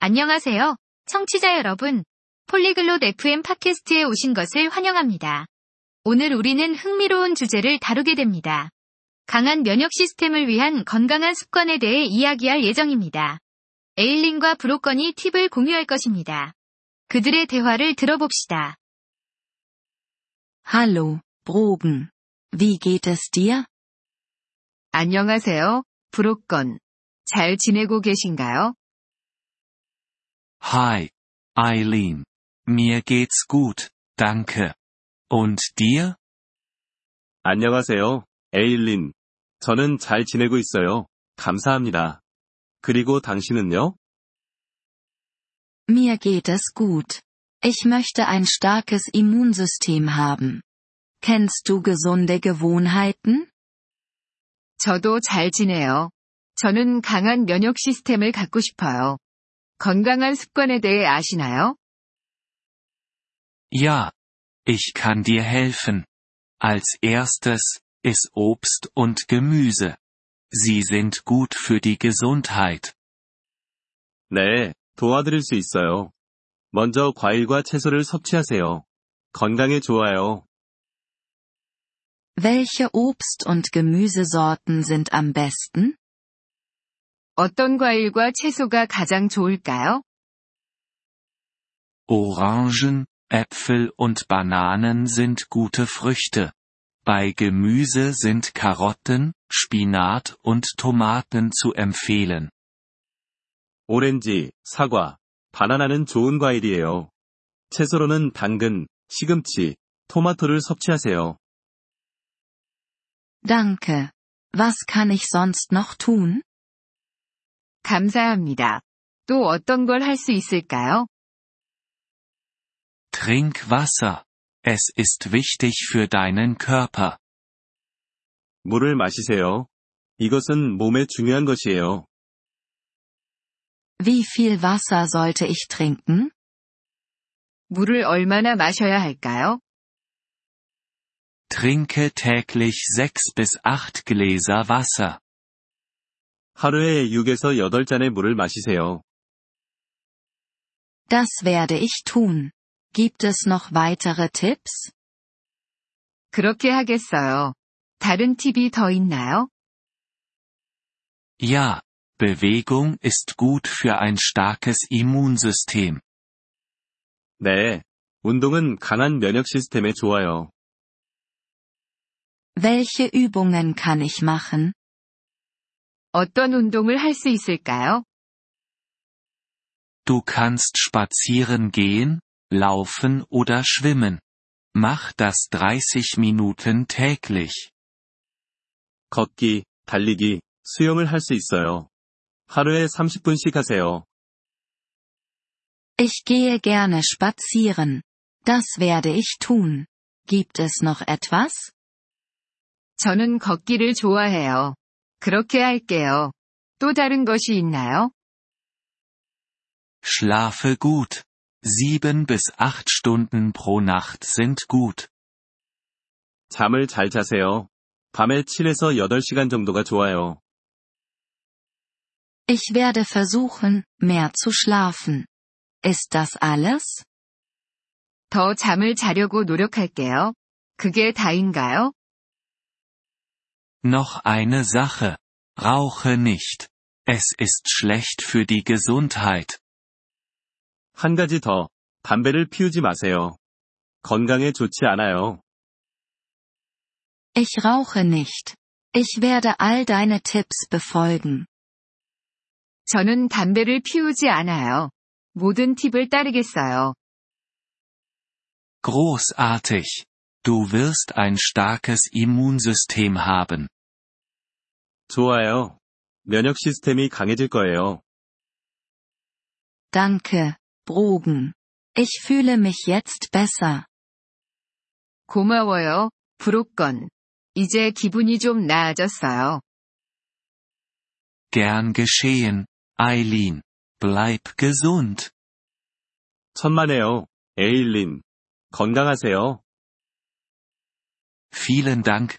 안녕하세요. 청취자 여러분. 폴리글롯 FM 팟캐스트에 오신 것을 환영합니다. 오늘 우리는 흥미로운 주제를 다루게 됩니다. 강한 면역 시스템을 위한 건강한 습관에 대해 이야기할 예정입니다. 에일린과 브로건이 팁을 공유할 것입니다. 그들의 대화를 들어봅시다. Hallo, Brogen. Wie geht es dir? 안녕하세요, 브로건. 잘 지내고 계신가요? Hi, Eileen. Mir geht's gut, danke. Und dir? 안녕하세요, 에일린. 저는 잘 지내고 있어요. 감사합니다. 그리고 당신은요? Mir geht es gut. Ich möchte ein starkes Immunsystem haben. Kennst du gesunde Gewohnheiten? 저도 잘 지내요. 저는 강한 면역 시스템을 갖고 싶어요. 건강한 습관에 대해 아시나요? Ja. Ich kann dir helfen. Als erstes, iss Obst und Gemüse. Sie sind gut für die Gesundheit. 네, 도와드릴 수 있어요. 먼저 과일과 채소를 섭취하세요. 건강에 좋아요. Welche Obst- und Gemüsesorten sind am besten? 어떤 과일과 채소가 가장 좋을까요? Orangen, Äpfel und Bananen sind gute Früchte. Bei Gemüse sind Karotten, Spinat und Tomaten zu empfehlen. 오렌지, 사과, 바나나는 좋은 과일이에요. 채소로는 당근, 시금치, 토마토를 섭취하세요. Danke. Was kann ich sonst noch tun? 감사합니다. 또 어떤 걸 할 수 있을까요? Trink Wasser. Es ist wichtig für deinen Körper. 물을 마시세요. 이것은 몸에 중요한 것이에요. Wie viel Wasser sollte ich trinken? 물을 얼마나 마셔야 할까요? Trinke täglich 6 bis 8 Gläser Wasser. 하루에 6에서 8잔의 물을 마시세요. Das werde ich tun. Gibt es noch weitere Tipps? 그렇게 하겠어요. 다른 팁이 더 있나요? Ja, Bewegung ist gut für ein starkes Immunsystem. 네, 운동은 강한 면역 시스템에 좋아요. Welche Übungen kann ich machen? 어떤 운동을 할 수 있을까요? Du kannst spazieren gehen, laufen oder schwimmen. Mach das 30 Minuten täglich. 걷기, 달리기, 수영을 할 수 있어요. 하루에 30분씩 하세요. Ich gehe gerne spazieren. Das werde ich tun. Gibt es noch etwas? 저는 걷기를 좋아해요. 그렇게 할게요. 또 다른 것이 있나요? Schlafe gut. 7 bis 8 Stunden pro Nacht sind gut. 잠을 잘 자세요. 밤에 7에서 8시간 정도가 좋아요. Ich werde versuchen, mehr zu schlafen. Ist das alles? 더 잠을 자려고 노력할게요. 그게 다인가요? Noch eine Sache. Rauche nicht. Es ist schlecht für die Gesundheit. 한 가지 더, 담배를 피우지 마세요. 건강에 좋지 않아요. Ich rauche nicht. Ich werde all deine Tipps befolgen. 저는 담배를 피우지 않아요. 모든 팁을 따르겠어요. Großartig. Du wirst ein starkes Immunsystem haben. 좋아요. 면역 시스템이 강해질 거예요. Danke, Brogen. Ich fühle mich jetzt besser. 고마워요, 브로건. 이제 기분이 좀 나아졌어요. Gern geschehen, Eileen. Bleib gesund. 천만에요, 에일린. 건강하세요. Vielen Dank,